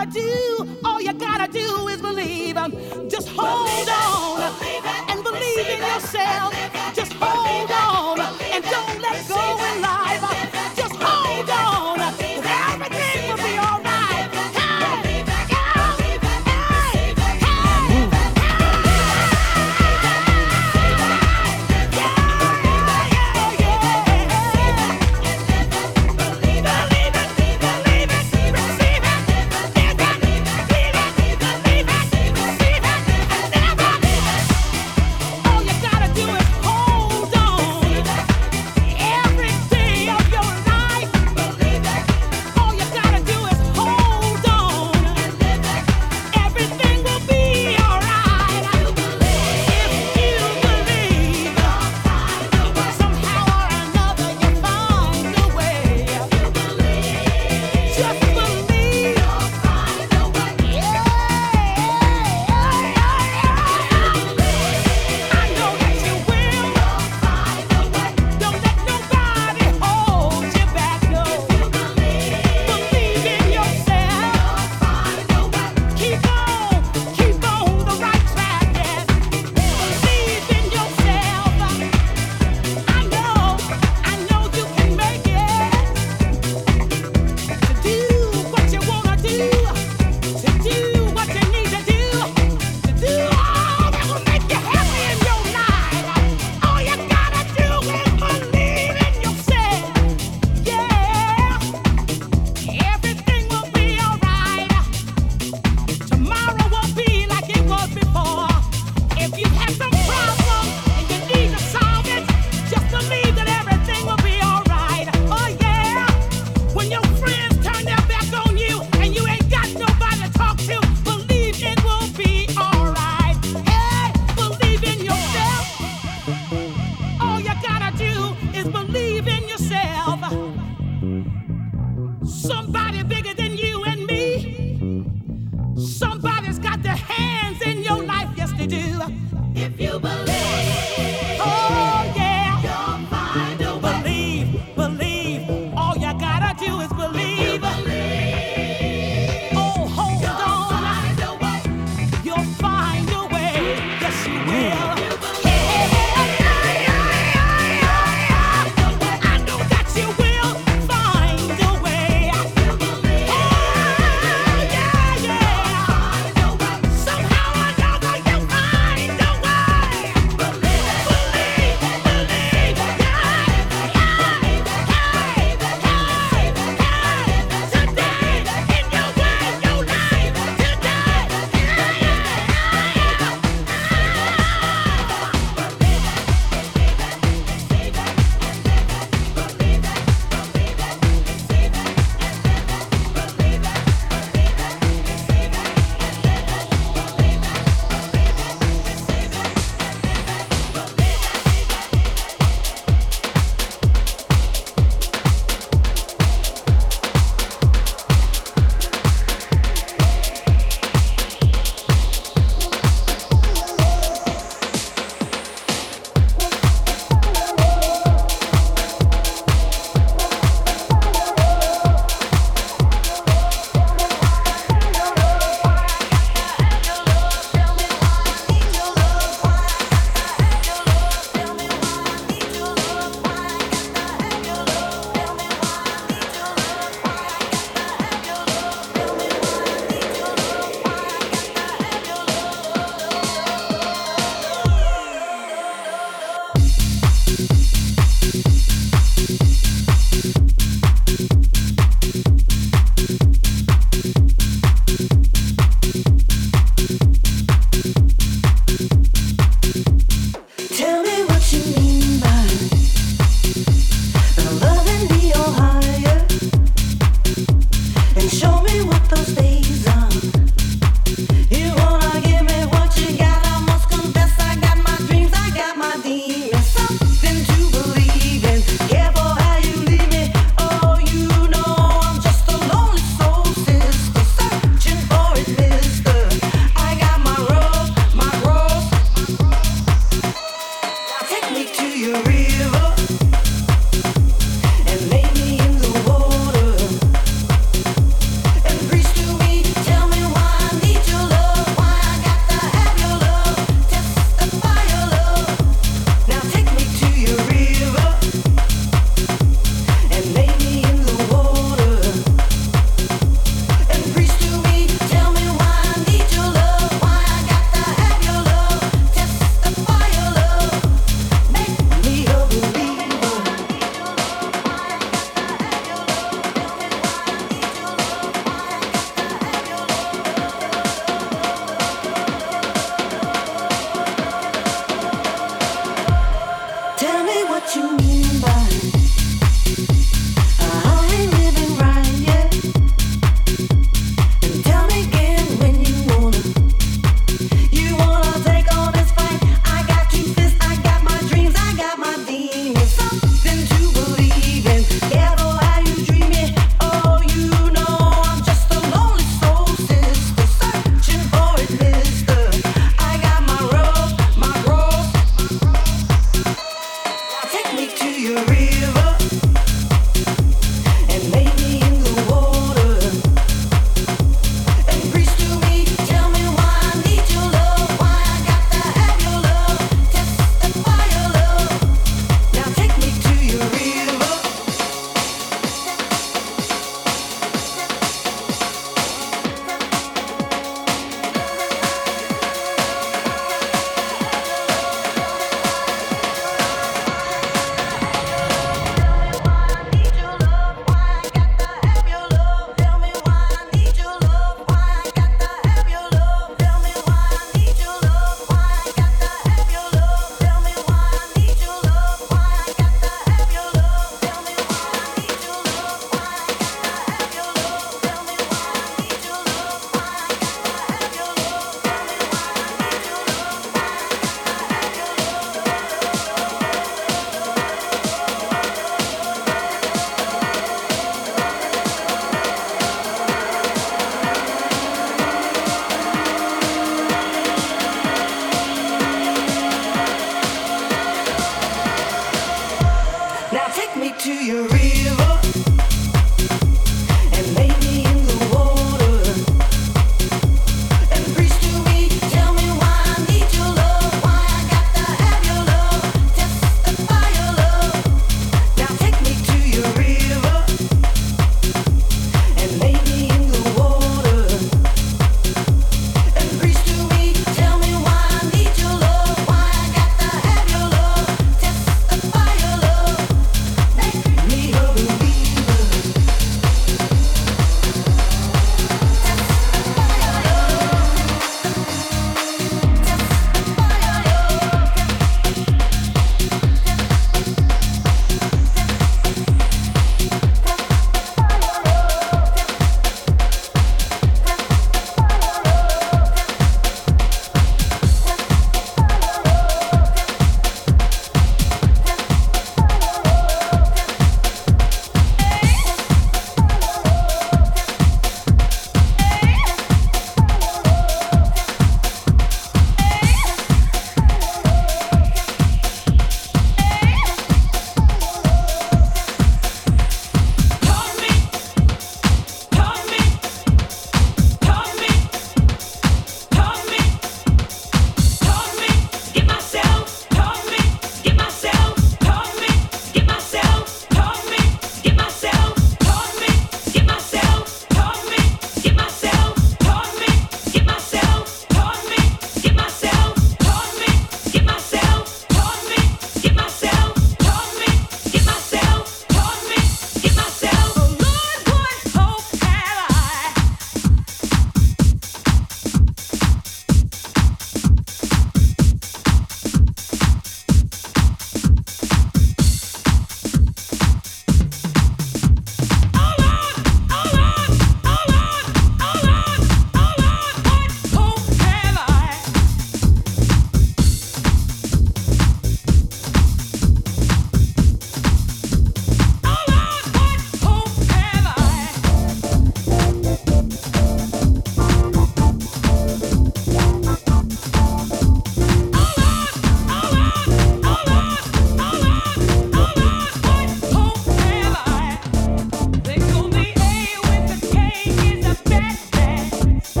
All